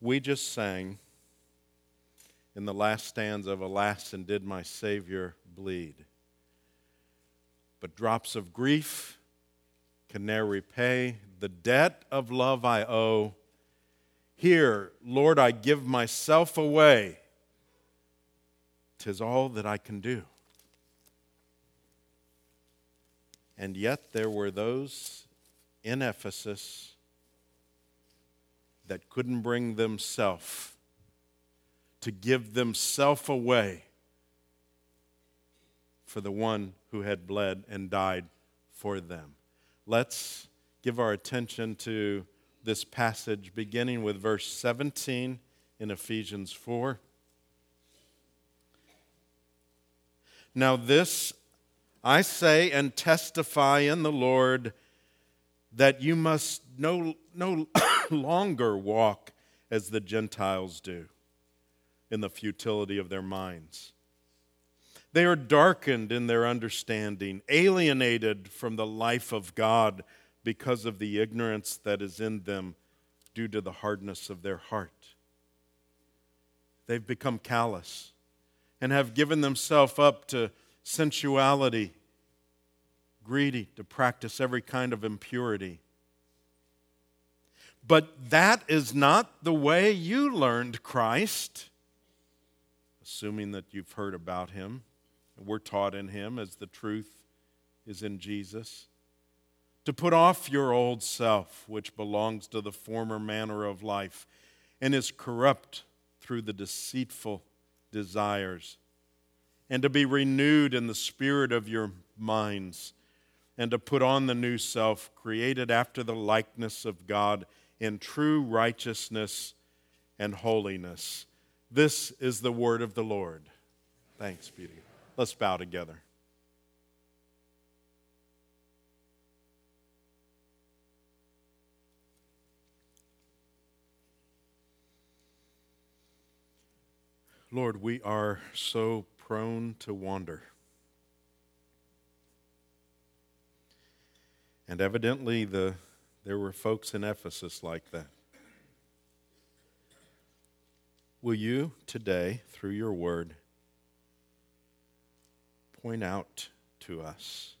we just sang in the last stanza of Alas, and did my Savior bleed? But drops of grief can ne'er repay the debt of love I owe. Here, Lord, I give myself away. Tis all that I can do. And yet there were those in Ephesus that couldn't bring themselves to give themselves away for the one who had bled and died for them. Let's give our attention to this passage beginning with verse 17 in Ephesians 4. Now, this I say and testify in the Lord that you must no, no longer walk as the Gentiles do in the futility of their minds. They are darkened in their understanding, alienated from the life of God because of the ignorance that is in them due to the hardness of their heart. They've become callous and have given themselves up to sensuality, greedy to practice every kind of impurity. But that is not the way you learned Christ, assuming that you've heard about him. We're taught in him as the truth is in Jesus. To put off your old self, which belongs to the former manner of life and is corrupt through the deceitful desires, and to be renewed in the spirit of your minds, and to put on the new self, created after the likeness of God in true righteousness and holiness. This is the word of the Lord. Thanks be to God. Let's bow together. Lord, we are so prone to wander. And evidently, the there were folks in Ephesus like that. Will you today, through your word, point out to us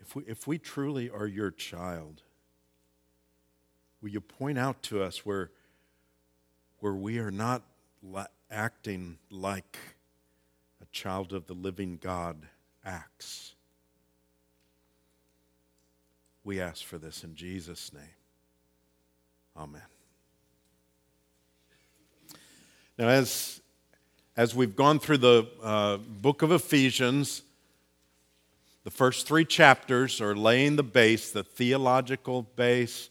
if we, if we truly are your child, will you point out to us where, where we are not la- acting like a child of the living God acts? We ask for this in Jesus' name. Amen. Now, as, as we've gone through the uh, book of Ephesians, the first three chapters are laying the base, the theological base,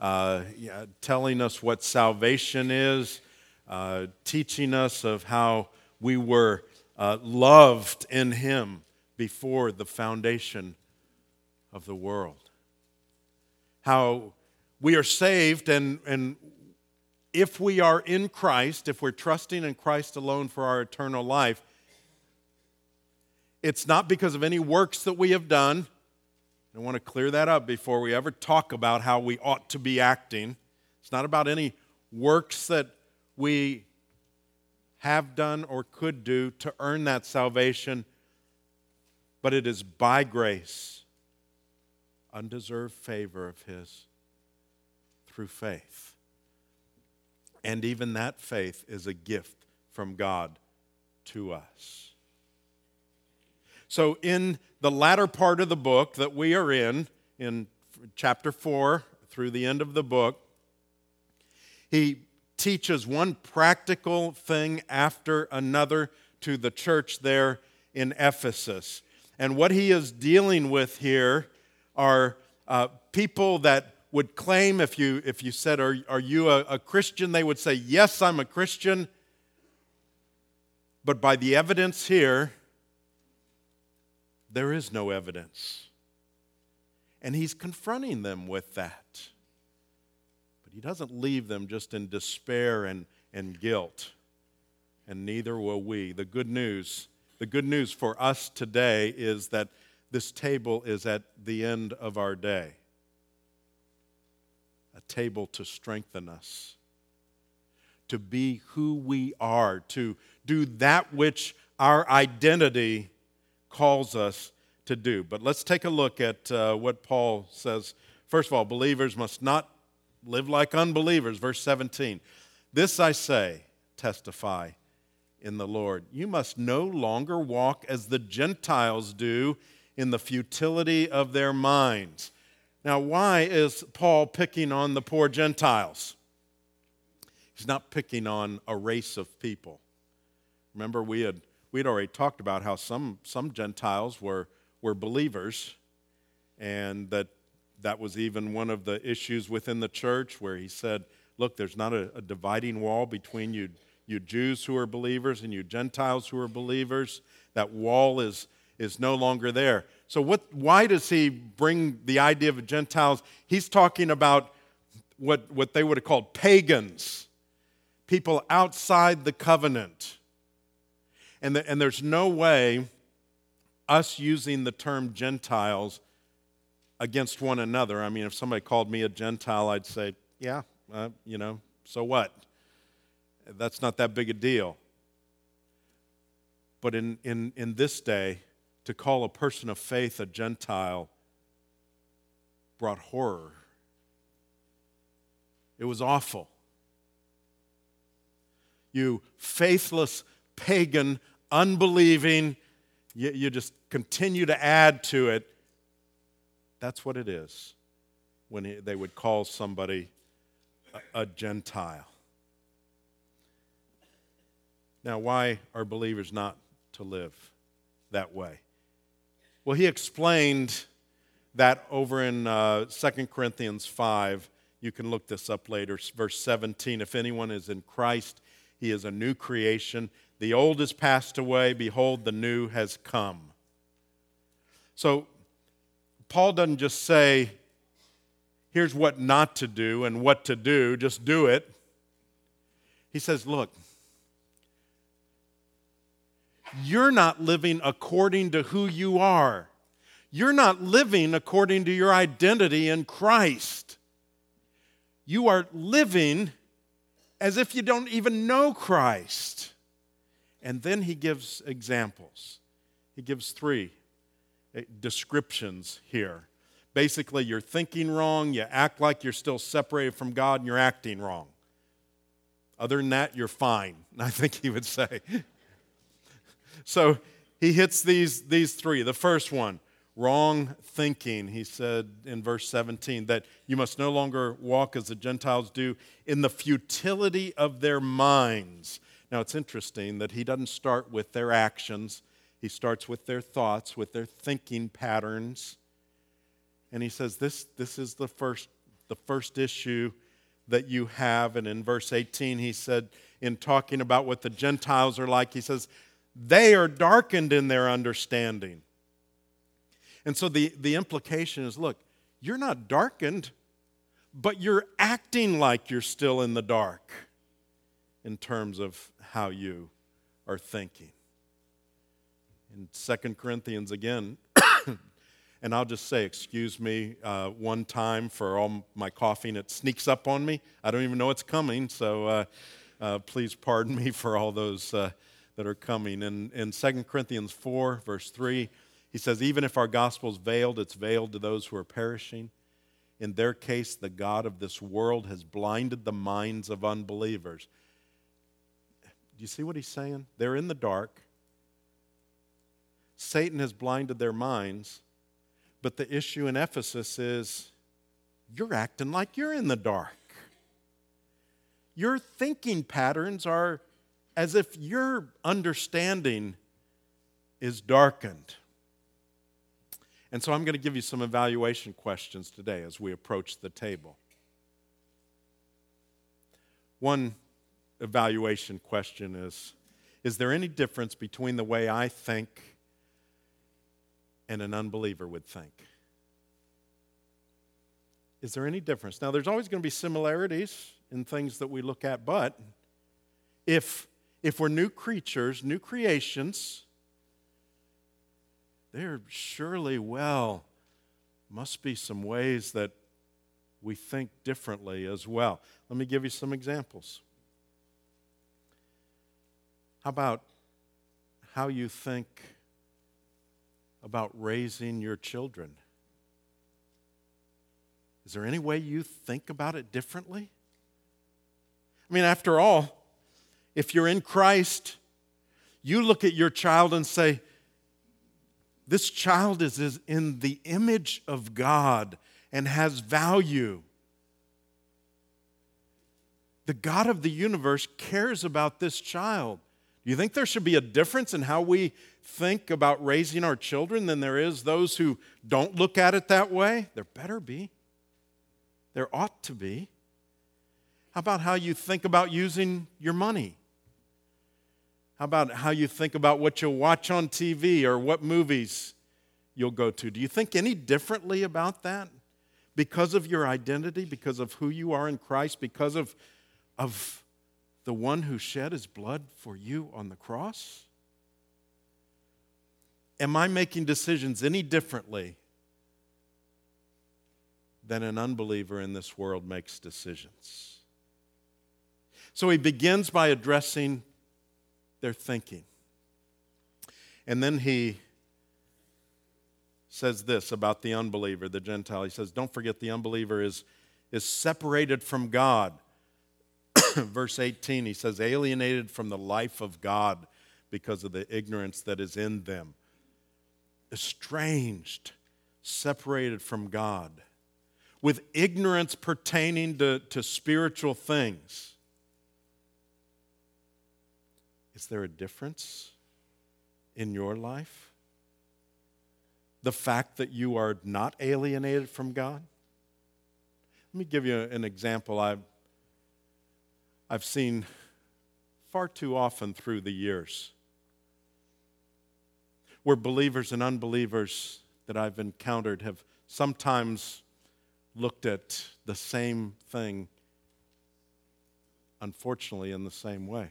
uh, yeah, telling us what salvation is, uh, teaching us of how we were uh, loved in Him before the foundation of the world how we are saved and, and if we are in Christ, if we're trusting in Christ alone for our eternal life, it's not because of any works that we have done. I want to clear that up before we ever talk about how we ought to be acting. It's not about any works that we have done or could do to earn that salvation, but it is by grace undeserved favor of His through faith. And even that faith is a gift from God to us. So, in the latter part of the book that we are in, in chapter 4 through the end of the book, he teaches one practical thing after another to the church there in Ephesus. And what he is dealing with here are uh, people that would claim, if you, if you said, Are, are you a, a Christian? they would say, Yes, I'm a Christian. But by the evidence here, there is no evidence. And he's confronting them with that. But he doesn't leave them just in despair and, and guilt. And neither will we. The good news, the good news for us today is that this table is at the end of our day a table to strengthen us to be who we are, to do that which our identity calls us to do. But let's take a look at uh, what Paul says. First of all, believers must not live like unbelievers. Verse 17. This I say, testify in the Lord. You must no longer walk as the Gentiles do in the futility of their minds. Now, why is Paul picking on the poor Gentiles? He's not picking on a race of people. Remember, we had, we had already talked about how some, some Gentiles were, were believers, and that that was even one of the issues within the church where he said, Look, there's not a, a dividing wall between you, you Jews who are believers and you Gentiles who are believers. That wall is, is no longer there. So, what, why does he bring the idea of Gentiles? He's talking about what, what they would have called pagans, people outside the covenant. And, the, and there's no way us using the term Gentiles against one another. I mean, if somebody called me a Gentile, I'd say, yeah, uh, you know, so what? That's not that big a deal. But in, in, in this day, to call a person of faith a Gentile brought horror. It was awful. You faithless, pagan, unbelieving, you, you just continue to add to it that's what it is when he, they would call somebody a, a Gentile. Now, why are believers not to live that way? Well, he explained that over in uh, 2 Corinthians 5. You can look this up later. Verse 17 If anyone is in Christ, he is a new creation. The old has passed away. Behold, the new has come. So, Paul doesn't just say, here's what not to do and what to do, just do it. He says, look, you're not living according to who you are. You're not living according to your identity in Christ. You are living as if you don't even know Christ. And then he gives examples. He gives three Eh, descriptions here. Basically, you're thinking wrong, you act like you're still separated from God, and you're acting wrong. Other than that, you're fine, I think he would say. So he hits these, these three. The first one, wrong thinking, he said in verse 17, that you must no longer walk as the Gentiles do in the futility of their minds. Now, it's interesting that he doesn't start with their actions, he starts with their thoughts, with their thinking patterns. And he says, This, this is the first, the first issue that you have. And in verse 18, he said, in talking about what the Gentiles are like, he says, They are darkened in their understanding. And so the, the implication is look, you're not darkened, but you're acting like you're still in the dark in terms of how you are thinking in Second Corinthians again. and I'll just say, excuse me uh, one time for all my coughing. It sneaks up on me. I don't even know it's coming, so uh, uh, please pardon me for all those uh, that are coming. In, in 2 Corinthians 4, verse 3, he says, Even if our gospel is veiled, it's veiled to those who are perishing. In their case, the God of this world has blinded the minds of unbelievers. Do you see what he's saying? They're in the dark Satan has blinded their minds. But the issue in Ephesus is you're acting like you're in the dark. Your thinking patterns are as if your understanding is darkened. And so I'm going to give you some evaluation questions today as we approach the table. One evaluation question is Is there any difference between the way I think and an unbeliever would think. Is there any difference? Now, there's always going to be similarities in things that we look at, but if, if we're new creatures, new creations, there surely well must be some ways that we think differently as well. Let me give you some examples. How about how you think about raising your children? Is there any way you think about it differently? I mean, after all, if you're in Christ, you look at your child and say, This child is in the image of God and has value. The God of the universe cares about this child. Do you think there should be a difference in how we think about raising our children than there is those who don't look at it that way? There better be. There ought to be. How about how you think about using your money? How about how you think about what you'll watch on TV or what movies you'll go to? Do you think any differently about that? Because of your identity, because of who you are in Christ, because of, of the one who shed his blood for you on the cross? Am I making decisions any differently than an unbeliever in this world makes decisions? So he begins by addressing their thinking. And then he says this about the unbeliever, the Gentile. He says, Don't forget the unbeliever is, is separated from God. Verse 18, he says, alienated from the life of God because of the ignorance that is in them. Estranged, separated from God, with ignorance pertaining to, to spiritual things. Is there a difference in your life? The fact that you are not alienated from God? Let me give you an example I've, I've seen far too often through the years where believers and unbelievers that I've encountered have sometimes looked at the same thing, unfortunately, in the same way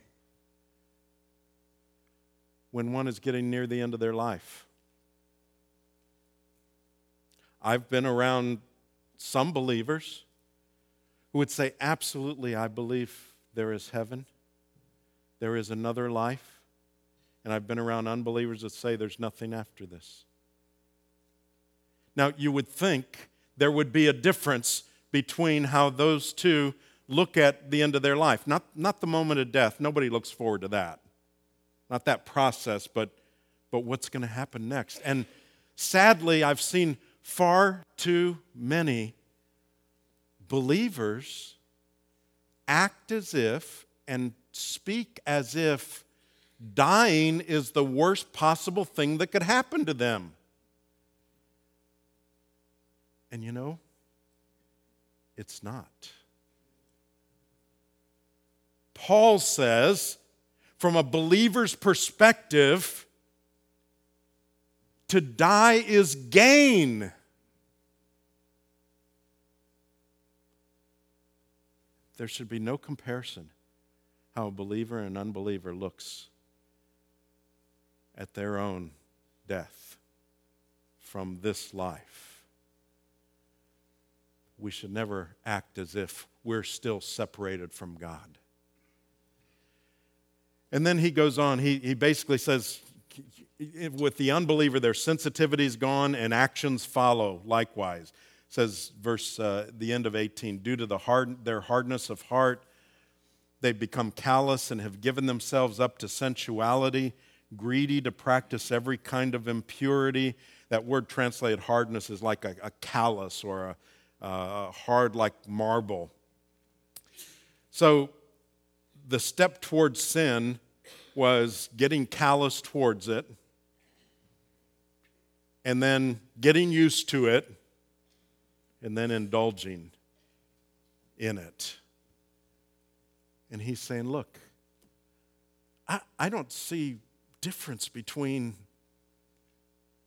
when one is getting near the end of their life. I've been around some believers who would say, Absolutely, I believe there is heaven, there is another life. And I've been around unbelievers that say there's nothing after this. Now, you would think there would be a difference between how those two look at the end of their life. Not, not the moment of death. Nobody looks forward to that not that process, but, but what's going to happen next. And sadly, I've seen far too many believers act as if and speak as if dying is the worst possible thing that could happen to them. And you know, it's not. Paul says from a believer's perspective, to die is gain. There should be no comparison how a believer and unbeliever looks at their own death from this life. We should never act as if we're still separated from God. And then he goes on, he, he basically says, with the unbeliever, their sensitivity is gone and actions follow likewise. Says verse uh, the end of 18, due to the hard, their hardness of heart, they've become callous and have given themselves up to sensuality, greedy to practice every kind of impurity. That word translated hardness is like a, a callous or a, a hard like marble. So the step towards sin was getting callous towards it and then getting used to it and then indulging in it. And he's saying, Look, I, I don't see difference between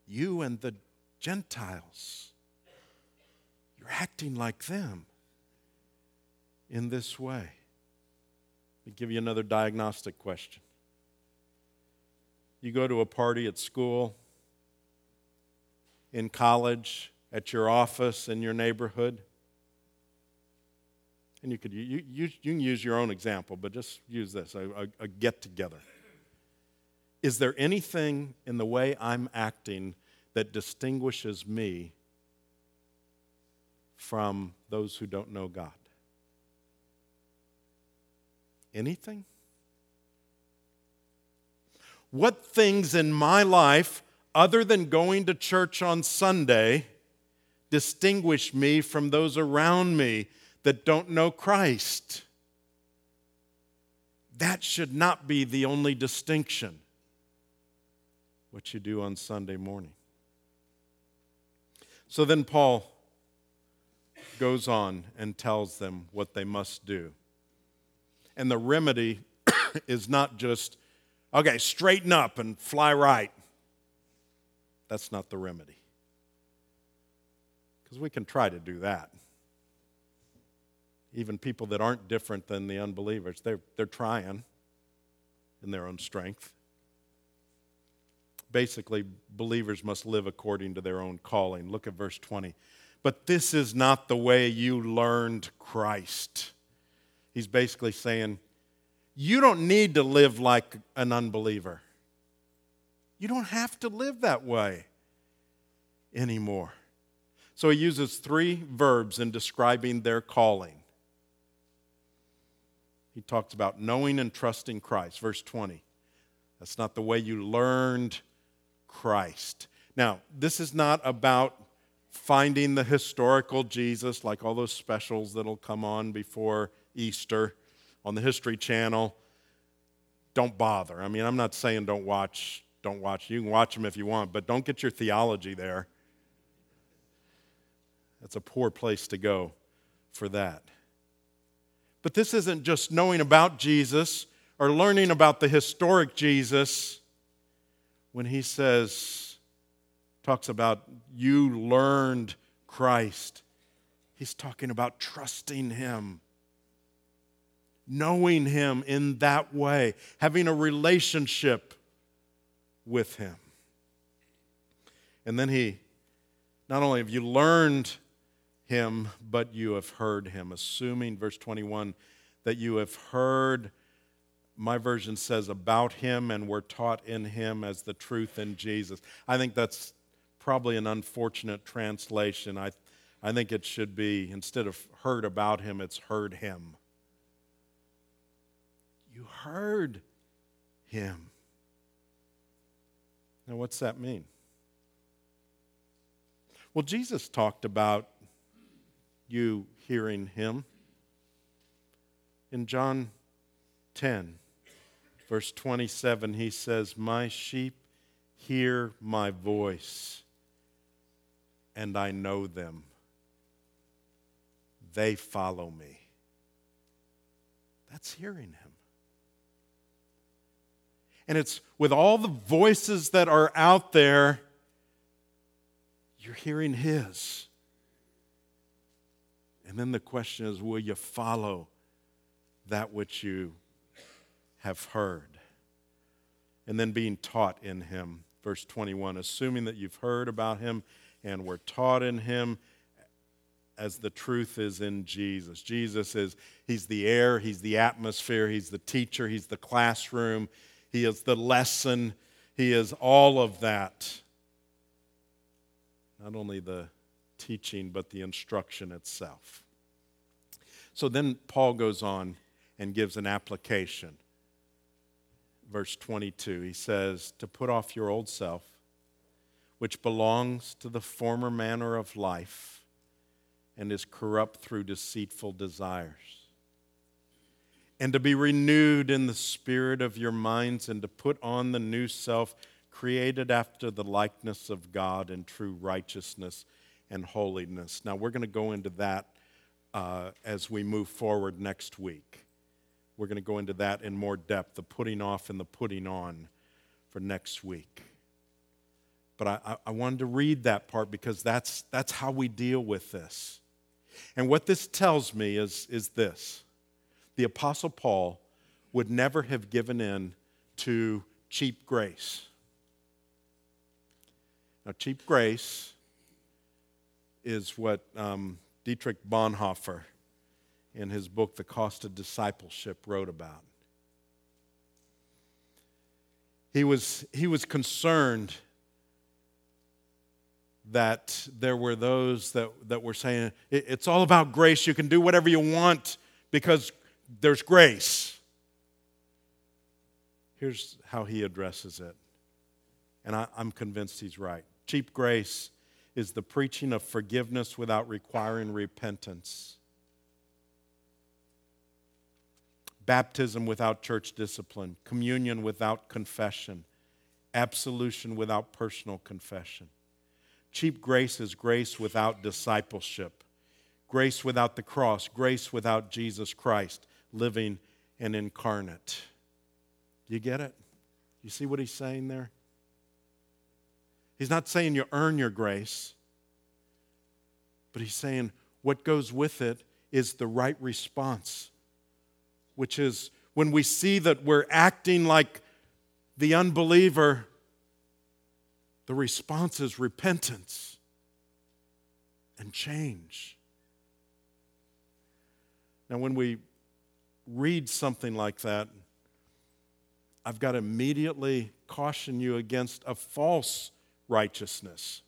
you and the Gentiles. You're acting like them in this way. Let me give you another diagnostic question. You go to a party at school, in college, at your office, in your neighborhood. And you could you, you, you can use your own example, but just use this a, a, a get together. Is there anything in the way I'm acting that distinguishes me from those who don't know God? Anything? What things in my life, other than going to church on Sunday, distinguish me from those around me that don't know Christ? That should not be the only distinction. What you do on Sunday morning. So then Paul goes on and tells them what they must do. And the remedy is not just, okay, straighten up and fly right. That's not the remedy. Because we can try to do that. Even people that aren't different than the unbelievers, they're, they're trying in their own strength. Basically, believers must live according to their own calling. Look at verse 20. But this is not the way you learned Christ. He's basically saying, you don't need to live like an unbeliever. You don't have to live that way anymore. So he uses three verbs in describing their calling. He talks about knowing and trusting Christ. Verse 20. That's not the way you learned Christ. Now, this is not about finding the historical Jesus, like all those specials that'll come on before Easter on the History Channel. Don't bother. I mean, I'm not saying don't watch, don't watch. You can watch them if you want, but don't get your theology there. That's a poor place to go for that. But this isn't just knowing about Jesus or learning about the historic Jesus when he says, talks about you learned Christ. He's talking about trusting him, knowing him in that way, having a relationship with him. And then he, not only have you learned him, but you have heard him. Assuming, verse 21, that you have heard, my version says, about him and were taught in him as the truth in Jesus. I think that's probably an unfortunate translation. I, I think it should be, instead of heard about him, it's heard him. You heard him. Now, what's that mean? Well, Jesus talked about you hearing him. In John 10, verse 27, he says, My sheep hear my voice, and I know them. They follow me. That's hearing him. And it's with all the voices that are out there, you're hearing his. And then the question is will you follow that which you have heard? And then being taught in him. Verse 21 assuming that you've heard about him and were taught in him as the truth is in Jesus. Jesus is, he's the air, he's the atmosphere, he's the teacher, he's the classroom, he is the lesson, he is all of that. Not only the teaching, but the instruction itself. So then Paul goes on and gives an application. Verse 22, he says, To put off your old self, which belongs to the former manner of life and is corrupt through deceitful desires, and to be renewed in the spirit of your minds, and to put on the new self, created after the likeness of God in true righteousness and holiness. Now, we're going to go into that uh, as we move forward next week. We're going to go into that in more depth the putting off and the putting on for next week. But I, I wanted to read that part because that's, that's how we deal with this. And what this tells me is, is this the Apostle Paul would never have given in to cheap grace. Now, cheap grace is what um, Dietrich Bonhoeffer, in his book, The Cost of Discipleship, wrote about. He was, he was concerned that there were those that, that were saying, it's all about grace. You can do whatever you want because there's grace. Here's how he addresses it. And I, I'm convinced he's right. Cheap grace is the preaching of forgiveness without requiring repentance. Baptism without church discipline, communion without confession, absolution without personal confession. Cheap grace is grace without discipleship, grace without the cross, grace without Jesus Christ living and incarnate. You get it? You see what he's saying there? He's not saying you earn your grace, but he's saying what goes with it is the right response which is when we see that we're acting like the unbeliever, the response is repentance and change. Now, when we read something like that, I've got to immediately caution you against a false righteousness.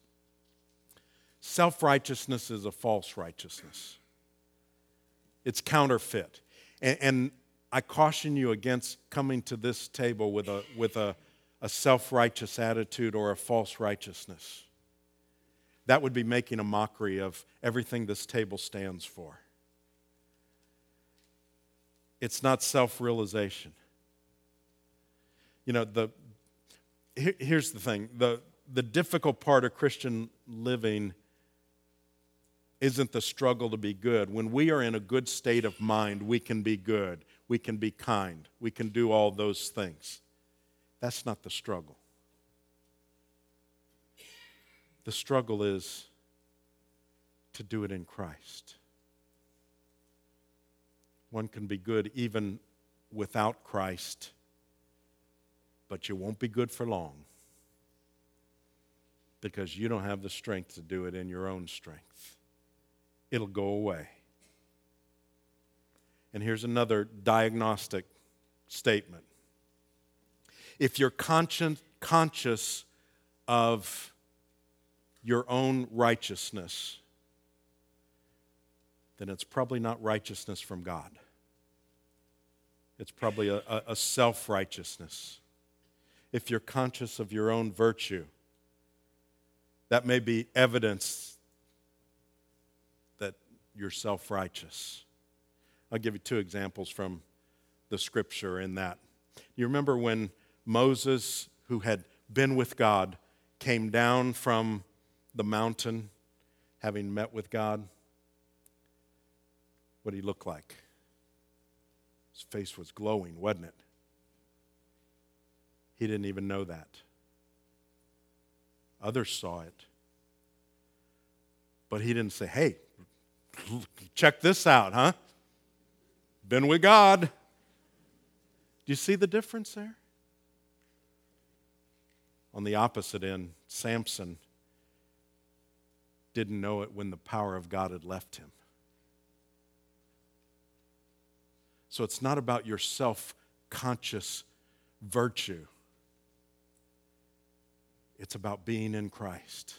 Self righteousness is a false righteousness, it's counterfeit. And, and I caution you against coming to this table with a, with a, a self righteous attitude or a false righteousness. That would be making a mockery of everything this table stands for. It's not self realization. You know, the, here, here's the thing the, the difficult part of Christian living isn't the struggle to be good. When we are in a good state of mind, we can be good, we can be kind, we can do all those things. That's not the struggle. The struggle is to do it in Christ. One can be good even without Christ, but you won't be good for long because you don't have the strength to do it in your own strength it'll go away. And here's another diagnostic statement. If you're conscious, conscious of your own righteousness, then it's probably not righteousness from God. It's probably a, a self righteousness. If you're conscious of your own virtue, that may be evidence that you're self righteous. I'll give you two examples from the scripture in that. You remember when Moses, who had been with God, came down from the mountain having met with God? What did he look like? His face was glowing, wasn't it? He didn't even know that. Others saw it. But he didn't say, hey, check this out, huh? Been with God. Do you see the difference there? On the opposite end, Samson didn't know it when the power of God had left him. So it's not about your self conscious virtue, it's about being in Christ.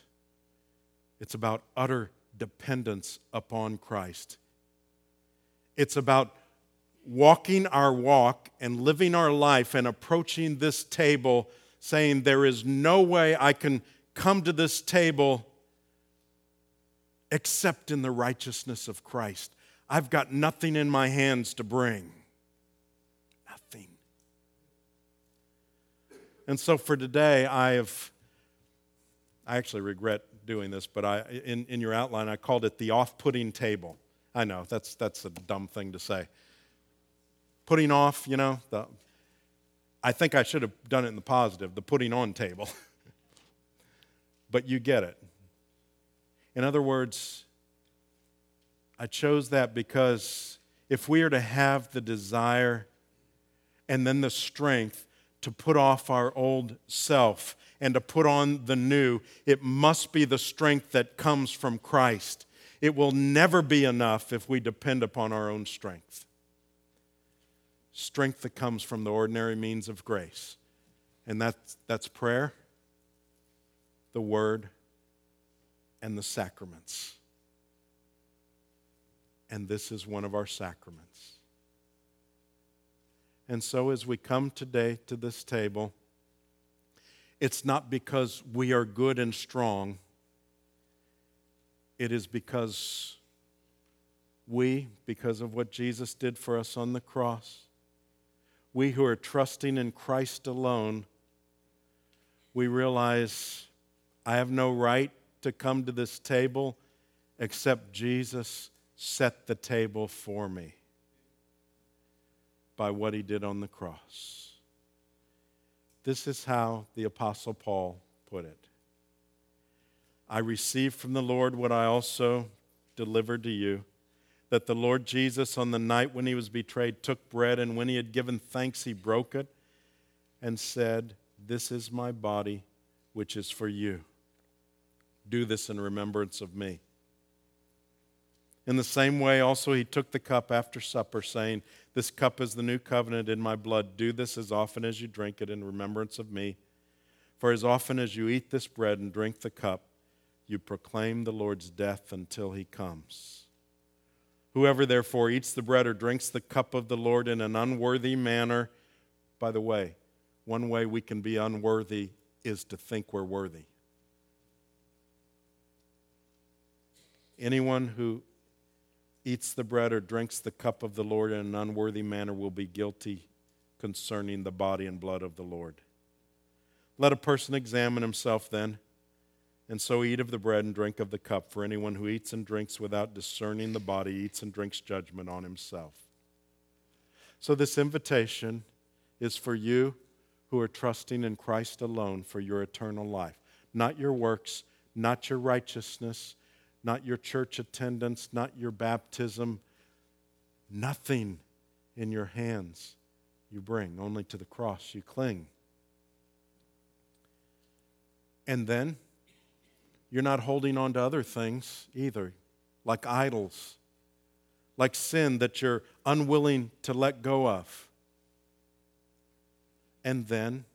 It's about utter dependence upon Christ. It's about walking our walk and living our life and approaching this table saying, There is no way I can come to this table except in the righteousness of Christ. I've got nothing in my hands to bring. Nothing. And so for today, I have, I actually regret doing this, but I, in, in your outline, I called it the off putting table. I know, that's, that's a dumb thing to say. Putting off, you know, the, I think I should have done it in the positive, the putting on table. but you get it. In other words, I chose that because if we are to have the desire and then the strength to put off our old self and to put on the new, it must be the strength that comes from Christ. It will never be enough if we depend upon our own strength. Strength that comes from the ordinary means of grace And that's, that's prayer, the word, and the sacraments. And this is one of our sacraments. And so, as we come today to this table, it's not because we are good and strong, it is because we, because of what Jesus did for us on the cross, we who are trusting in Christ alone, we realize I have no right to come to this table except Jesus set the table for me by what he did on the cross. This is how the Apostle Paul put it I received from the Lord what I also delivered to you that the Lord Jesus, on the night when he was betrayed, took bread, and when he had given thanks, he broke it and said, This is my body, which is for you. Do this in remembrance of me. In the same way, also, he took the cup after supper, saying, This cup is the new covenant in my blood. Do this as often as you drink it in remembrance of me. For as often as you eat this bread and drink the cup, you proclaim the Lord's death until he comes. Whoever therefore eats the bread or drinks the cup of the Lord in an unworthy manner, by the way, one way we can be unworthy is to think we're worthy. Anyone who eats the bread or drinks the cup of the Lord in an unworthy manner will be guilty concerning the body and blood of the Lord. Let a person examine himself then, and so eat of the bread and drink of the cup. For anyone who eats and drinks without discerning the body eats and drinks judgment on himself. So, this invitation is for you who are trusting in Christ alone for your eternal life, not your works, not your righteousness not your church attendance, not your baptism, nothing in your hands you bring, only to the cross you cling. And then you're not holding on to other things either, like idols, like sin that you're unwilling to let go of. And then,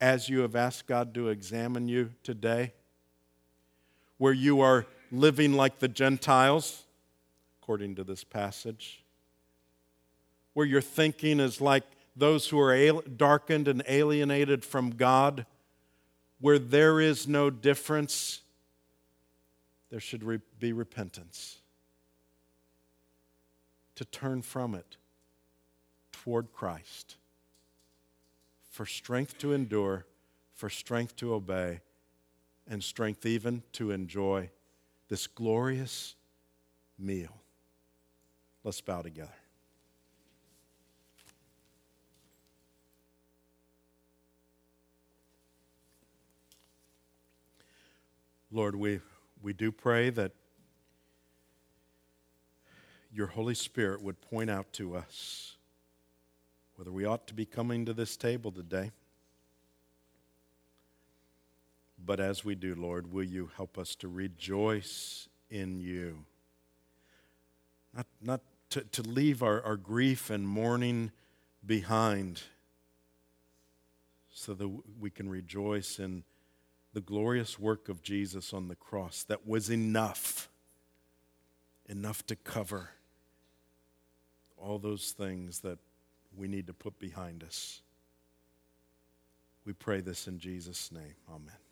as you have asked God to examine you today, where you are living like the Gentiles, according to this passage, where your thinking is like those who are darkened and alienated from God, where there is no difference, there should be repentance. To turn from it toward Christ, for strength to endure, for strength to obey and strength even to enjoy this glorious meal. Let's bow together. Lord, we, we do pray that your Holy Spirit would point out to us whether we ought to be coming to this table today. But as we do, Lord, will you help us to rejoice in you? Not, not to, to leave our, our grief and mourning behind so that we can rejoice in the glorious work of Jesus on the cross that was enough, enough to cover all those things that we need to put behind us. We pray this in Jesus' name. Amen.